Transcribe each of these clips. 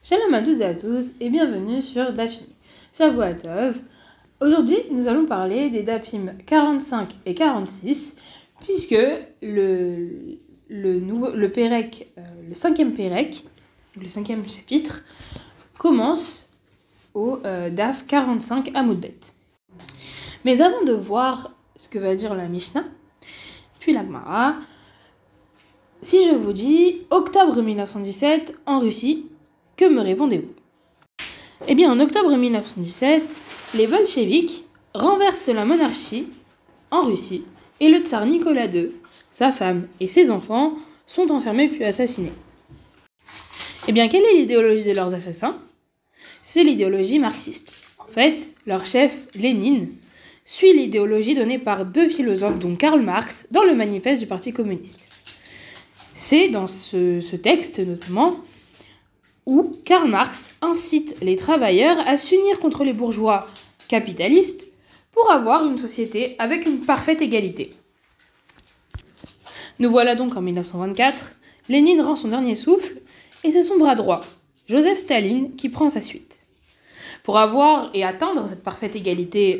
Shalom à toutes et à tous et bienvenue sur Dafim. Tov. Aujourd'hui, nous allons parler des Dapim 45 et 46 puisque le, le, nouveau, le Pérec, euh, le cinquième Pérec, le cinquième chapitre, commence au euh, Daf 45 à Moudbet. Mais avant de voir ce que va dire la Mishnah, puis la Gemara, si je vous dis octobre 1917 en Russie, que me répondez-vous? Eh bien, en octobre 1917, les bolcheviks renversent la monarchie en Russie et le tsar Nicolas II, sa femme et ses enfants sont enfermés puis assassinés. Eh bien, quelle est l'idéologie de leurs assassins? C'est l'idéologie marxiste. En fait, leur chef, Lénine, suit l'idéologie donnée par deux philosophes, dont Karl Marx, dans le manifeste du Parti communiste. C'est dans ce, texte notamment où Karl Marx incite les travailleurs à s'unir contre les bourgeois capitalistes pour avoir une société avec une parfaite égalité. Nous voilà donc en 1924, Lénine rend son dernier souffle et c'est son bras droit, Joseph Staline, qui prend sa suite. Pour avoir et atteindre cette parfaite égalité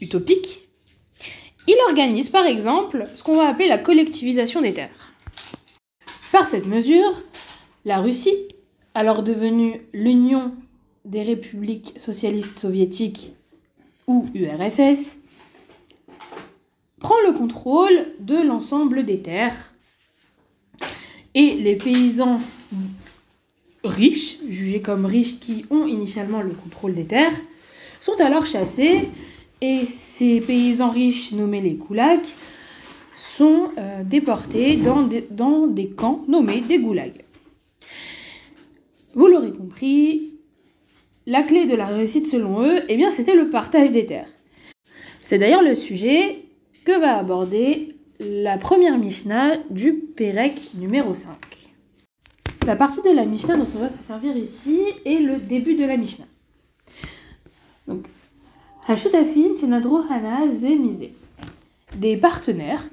utopique, il organise par exemple ce qu'on va appeler la collectivisation des terres. Par cette mesure, la Russie, alors devenue l'Union des républiques socialistes soviétiques ou URSS, prend le contrôle de l'ensemble des terres et les paysans riches, jugés comme riches qui ont initialement le contrôle des terres, sont alors chassés et ces paysans riches nommés les koulaks sont euh, déportés dans des, dans des camps nommés des goulags. Vous l'aurez compris, la clé de la réussite selon eux, eh bien, c'était le partage des terres. C'est d'ailleurs le sujet que va aborder la première Mishnah du Pérec numéro 5. La partie de la Mishnah dont on va se servir ici est le début de la Mishnah. Donc, Hashutafin Tinadro Hana. Des partenaires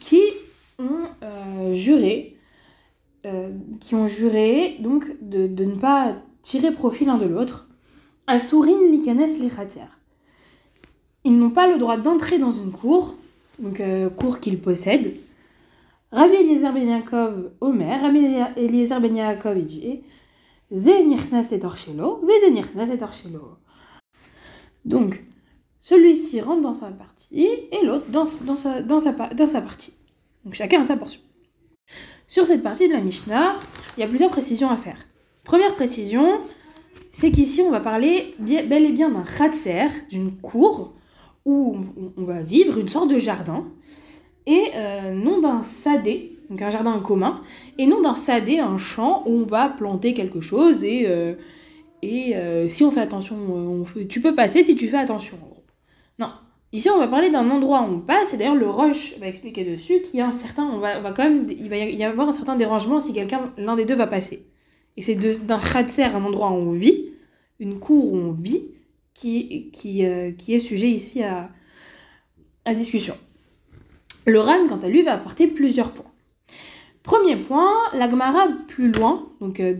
qui ont euh, juré, euh, qui ont juré donc de, ne pas tirer profit l'un de l'autre. Asurin likanes lechater. Ils n'ont pas le droit d'entrer dans une cour, donc euh, cour qu'ils possèdent. Rabbi Eliezer Ben Yaakov Omer, Rabbi Eliezer Ben Yaakov dit et nichnas et torchelo. Donc, celui-ci rentre dans sa partie et l'autre dans, dans, sa, dans, sa, dans sa partie. Donc chacun a sa portion. Sur cette partie de la Mishnah, il y a plusieurs précisions à faire. Première précision, c'est qu'ici on va parler bel et bien d'un khatser, d'une cour où on va vivre, une sorte de jardin, et euh, non d'un sadé, donc un jardin en commun, et non d'un sadé, un champ où on va planter quelque chose et, euh, euh, si on fait attention, on tu peux passer si tu fais attention. Non. Ici, on va parler d'un endroit où on passe, et d'ailleurs, le Roche va expliquer dessus qu'il y a un certain, on va, va quand même, il va y avoir un certain dérangement si quelqu'un, l'un des deux va passer. Et c'est d'un khatser, un endroit où on vit, une cour où on vit, qui, qui, euh, qui est sujet ici à, à discussion. Le RAN, quant à lui, va apporter plusieurs points. Premier point, la Gemara plus loin, donc euh,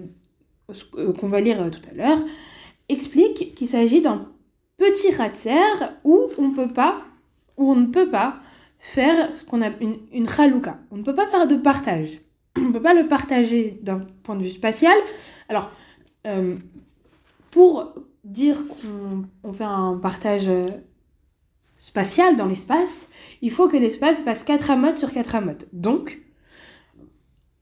qu'on va lire tout à l'heure, explique qu'il s'agit d'un petit ratser où on peut pas, ne peut pas faire ce qu'on a une, une. On ne peut pas faire de partage. On ne peut pas le partager d'un point de vue spatial. Alors, euh, pour dire qu'on fait un partage euh, spatial dans l'espace, il faut que l'espace fasse 4 amotes sur 4 amotes. Donc,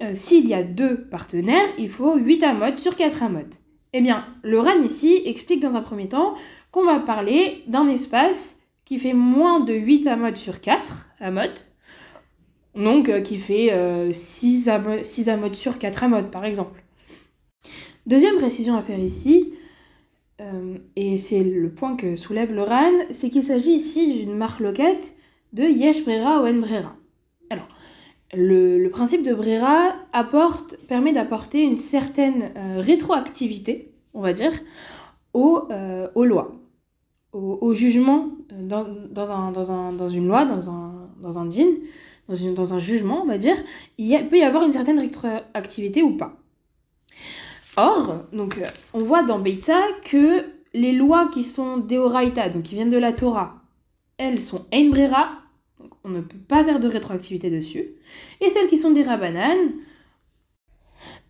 euh, s'il y a deux partenaires, il faut 8 amotes sur 4 amotes. Eh bien, le RAN ici explique dans un premier temps qu'on va parler d'un espace qui fait moins de 8 amotes sur 4 amotes, donc euh, qui fait 6, euh, amotes, sur 4 amotes par exemple. Deuxième précision à faire ici, euh, et c'est le point que soulève le RAN, c'est qu'il s'agit ici d'une marque loquette de Yesh Brera ou Brera. Alors, le, principe de Brera permet d'apporter une certaine euh, rétroactivité, on va dire, aux, euh, aux lois, au, jugement euh, dans, dans, un, dans, un, dans, une loi, dans un, dans dans, un jugement, on va dire, il peut y avoir une certaine rétroactivité ou pas. Or, donc, on voit dans Beitza que les lois qui sont Deoraita, donc qui viennent de la Torah, elles sont Einbrera, on ne peut pas faire de rétroactivité dessus. Et celles qui sont des Rabanan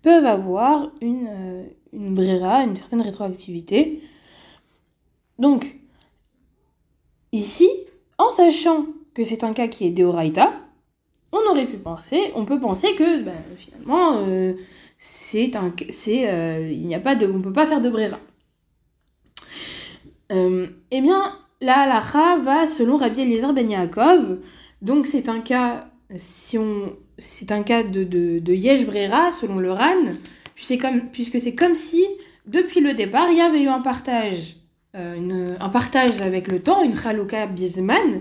peuvent avoir une, euh, une Brera, une certaine rétroactivité. Donc, ici, en sachant que c'est un cas qui est Deoraita, on aurait pu penser, on peut penser que ben, finalement, euh, c'est un, c'est, euh, il n'y a pas de, on peut pas faire de brera. Euh, eh bien, la halacha va selon Rabbi Eliezer ben donc c'est un cas, si on, c'est un cas de, de, selon le Ran, comme, puisque c'est comme si depuis le départ il y avait eu un partage, euh, un partage avec le temps, une chaluka bisman.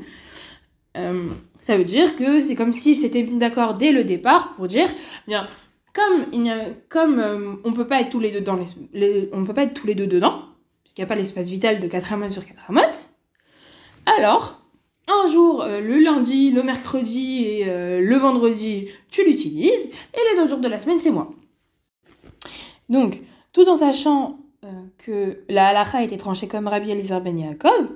Euh, ça veut dire que c'est comme si c'était mis d'accord dès le départ pour dire, bien, comme, il a, comme euh, on peut pas être tous les deux dans les, on peut pas être tous les deux dedans, puisqu'il n'y a pas l'espace vital de 4 amotes sur 4 amotes, alors, un jour, euh, le lundi, le mercredi et euh, le vendredi, tu l'utilises, et les autres jours de la semaine, c'est moi. Donc, tout en sachant euh, que la halakha a été tranchée comme Rabbi Eliezer ben Yaakov,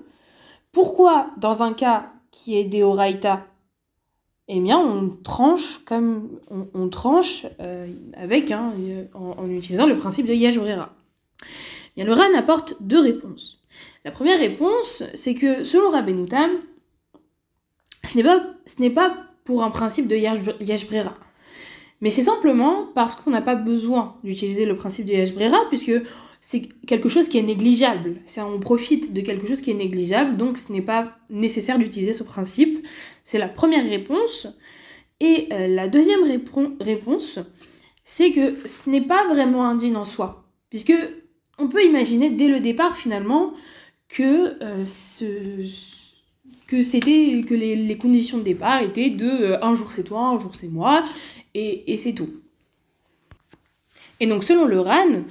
pourquoi, dans un cas qui est Deoraita, eh bien, on tranche comme on, tranche avec hein, en, utilisant le principe de Yesh Brera. Bien, le RAN apporte deux réponses. La première réponse, c'est que selon Rabbeinu Tam, ce n'est pas, pas pour un principe de Yesh Brera. Mais c'est simplement parce qu'on n'a pas besoin d'utiliser le principe de Yesh Brera, puisque c'est quelque chose qui est négligeable. On profite de quelque chose qui est négligeable, donc ce n'est pas nécessaire d'utiliser ce principe. C'est la première réponse. Et euh, la deuxième répon- réponse, c'est que ce n'est pas vraiment indigne en soi. Puisque on peut imaginer dès le départ finalement que, euh, que, c'était, que les, conditions de départ étaient de euh, un jour c'est toi, un jour c'est moi, et, c'est tout. Et donc selon le RAN,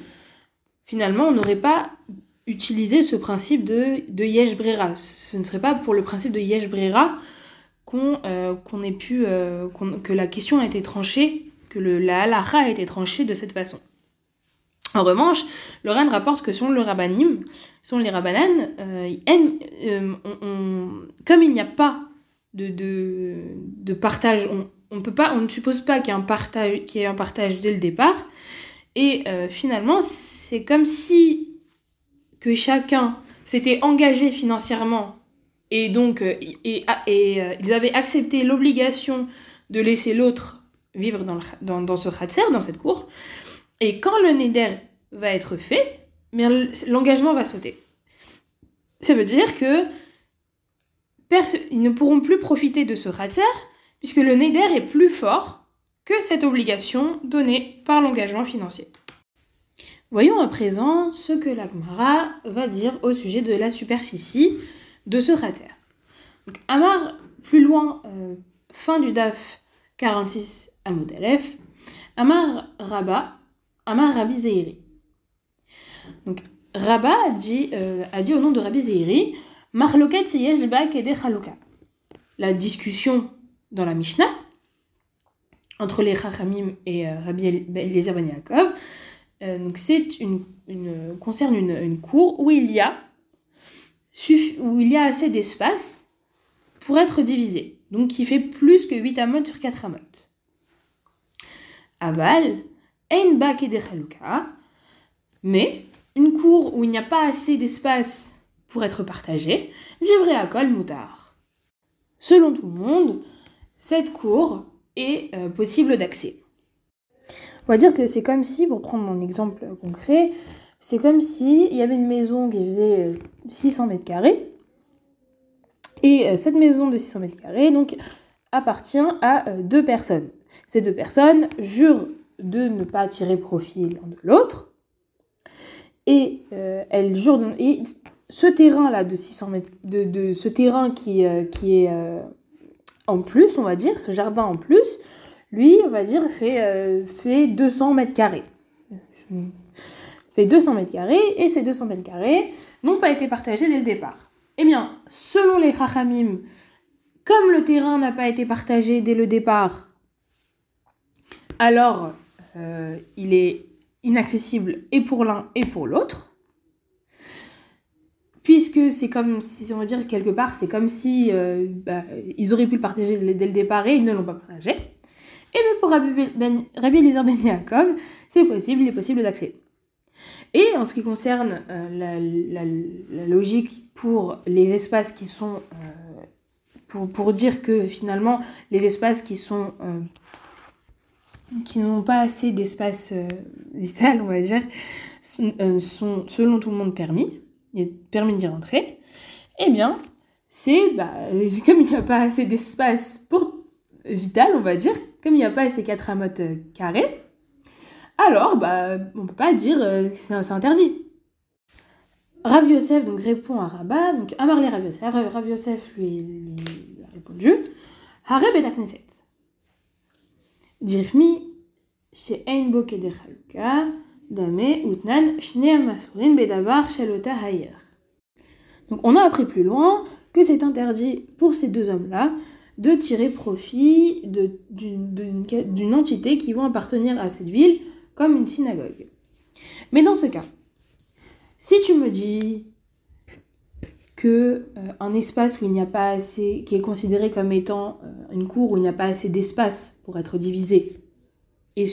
finalement, on n'aurait pas utilisé ce principe de, de Yesh Brera. Ce ne serait pas pour le principe de Yesh Brera qu'on euh, pu, qu que la question a été tranchée, que le, la halacha a été tranchée de cette façon. En revanche, le RAN rapporte que selon le rabbanim, selon les rabbanan, euh, euh, comme il n'y a pas de, partage, on, ne suppose pas qu'il y ait un partage, dès le départ, et euh, finalement, c'est comme si que chacun s'était engagé financièrement et donc ils avaient accepté l'obligation de laisser l'autre vivre dans ce khatser, dans cette cour. Et quand le neder va être fait, l'engagement va sauter. Ça veut dire que ils ne pourront plus profiter de ce khatser puisque le neder est plus fort que cette obligation donnée par l'engagement financier. Voyons à présent ce que l'Agmara va dire au sujet de la superficie de ce. Donc, Amar, plus loin, euh, fin du DAF 46 à Moudalef, Amar Rabba, Amar Rabbi Zeiri. Donc, Rabba a dit, euh, a dit au nom de Rabbi Zeiri, Marloket yeshba kede chaluka. La discussion dans la Mishnah entre les Chachamim et euh, Rabbi Eliezer Ben Yaakov, euh, donc c'est une, une, concerne une, une, cour où il y a où il y a assez d'espace pour être divisé, donc qui fait plus que 8 amot sur 4 amot. Aval, ein bak et mais une cour où il n'y a pas assez d'espace pour être partagé, à kol moutard. Selon tout le monde, cette cour est euh, possible d'accès. On va dire que c'est comme si, pour prendre un exemple concret, c'est comme si il y avait une maison qui faisait 600 mètres carrés, et euh, cette maison de 600 mètres carrés donc appartient à euh, deux personnes. Ces deux personnes jurent de ne pas tirer profit l'un de l'autre, et euh, elles jurent de, ce terrain là de 600 mètres, de, ce terrain qui, euh, est euh, en plus, on va dire, ce jardin en plus, lui, on va dire, fait, fait 200 mètres carrés. Fait 200 mètres carrés, et ces 200 mètres carrés n'ont pas été partagés dès le départ. Eh bien, selon les Chachamim, comme le terrain n'a pas été partagé dès le départ, alors euh, il, est, inaccessible et pour l'un et pour l'autre. Puisque c'est comme si, on va dire quelque part, c'est comme si euh, bah, ils auraient pu le partager dès le départ et ils ne l'ont pas partagé. Et bien pour Rabbi, ben, Eliezer Ben Yaakov, c'est possible, il est possible d'accès. Et en ce qui concerne euh, la, logique pour les espaces qui sont... Pour, dire que finalement, les espaces qui sont... Euh, qui n'ont pas assez d'espace euh, vital, on va dire, sont, euh, sont, selon tout le monde permis, est permis d'y rentrer, eh bien, c'est, bah, comme il n'y a pas assez d'espace pour vital, on va dire, comme il n'y a pas assez 4 amotes carrés, alors, bah, on ne peut pas dire euh, que c'est interdit. Rav Yosef donc, répond à Rabat, donc Amarle Rav Yosef, Rav Yosef lui, lui, a répondu Hareb et Dame, Masurin, Bedavar, Hayer. Donc on a appris plus loin que c'est interdit pour ces deux hommes-là de tirer profit d'une entité qui vont appartenir à cette ville comme une synagogue. Mais dans ce cas, si tu me dis euh, un espace où il n'y a pas assez, qui est considéré comme étant euh, une cour où il n'y a pas assez d'espace pour être divisé, et,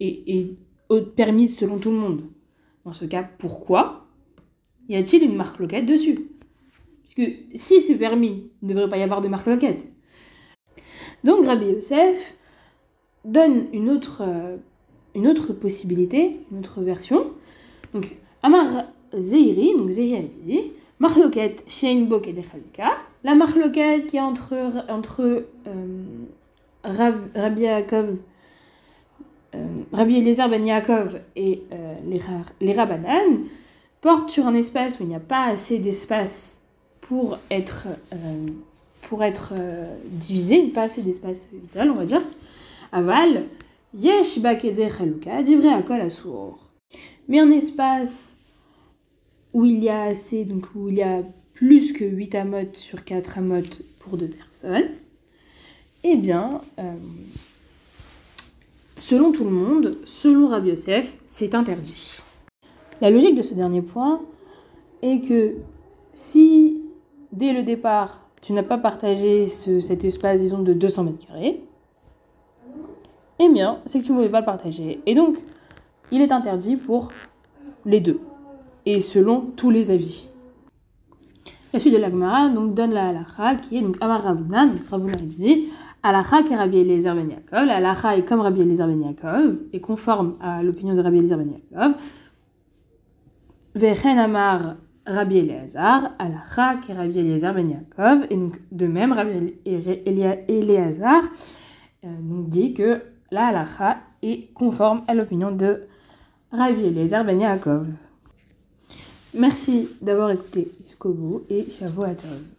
et permise selon tout le monde, dans ce cas, pourquoi y a-t-il une marque loquette dessus? Parce que si c'est permis, il ne devrait pas y avoir de marque loquette. Donc Rabbi Yosef donne une autre euh, une autre possibilité, une autre version. Donc, Amar Zeiri, donc Zeiri dit, Marloket Shein Bok et La marloket qui est entre, entre euh, Rabbi Yaakov, euh, Rabbi Eliezer Ben Yaakov et euh, les, les Rabbanan porte sur un espace où il n'y a pas assez d'espace pour être, euh, pour être euh, divisé, pas assez d'espace vital, on va dire. Aval, Yesh bakeder chaluka, divrei akol asur. Mais un espace où il y a plus que 8 amotes sur 4 amotes pour deux personnes, eh bien, euh, selon tout le monde, selon Rabbi Yosef, c'est interdit. La logique de ce dernier point est que si, dès le départ, tu n'as pas partagé ce, cet espace, disons, de 200 mètres carrés, eh bien, c'est que tu ne pouvais pas le partager. Et donc, il est interdit pour les deux. Et selon tous les avis. La suite de l'Agmara donc donne la halakha qui est donc Amar Rabunan, Rabunan dit halakha qui est Eliezer Ben Yaakov. La halakha est comme Rabbi Eliezer Ben Yaakov, est conforme à l'opinion de Rabbi Eliezer Ben Yaakov. Vechen Amar Rabbi Eleazar, halakha qui est Rabbi Eliezer Ben Yaakov. Et donc, de même, Rabbi Eleazar euh, dit que la halakha est conforme à l'opinion de Rabbi Eliezer Ben Yaakov. Merci d'avoir écouté jusqu'au bout et Shavuot Tov.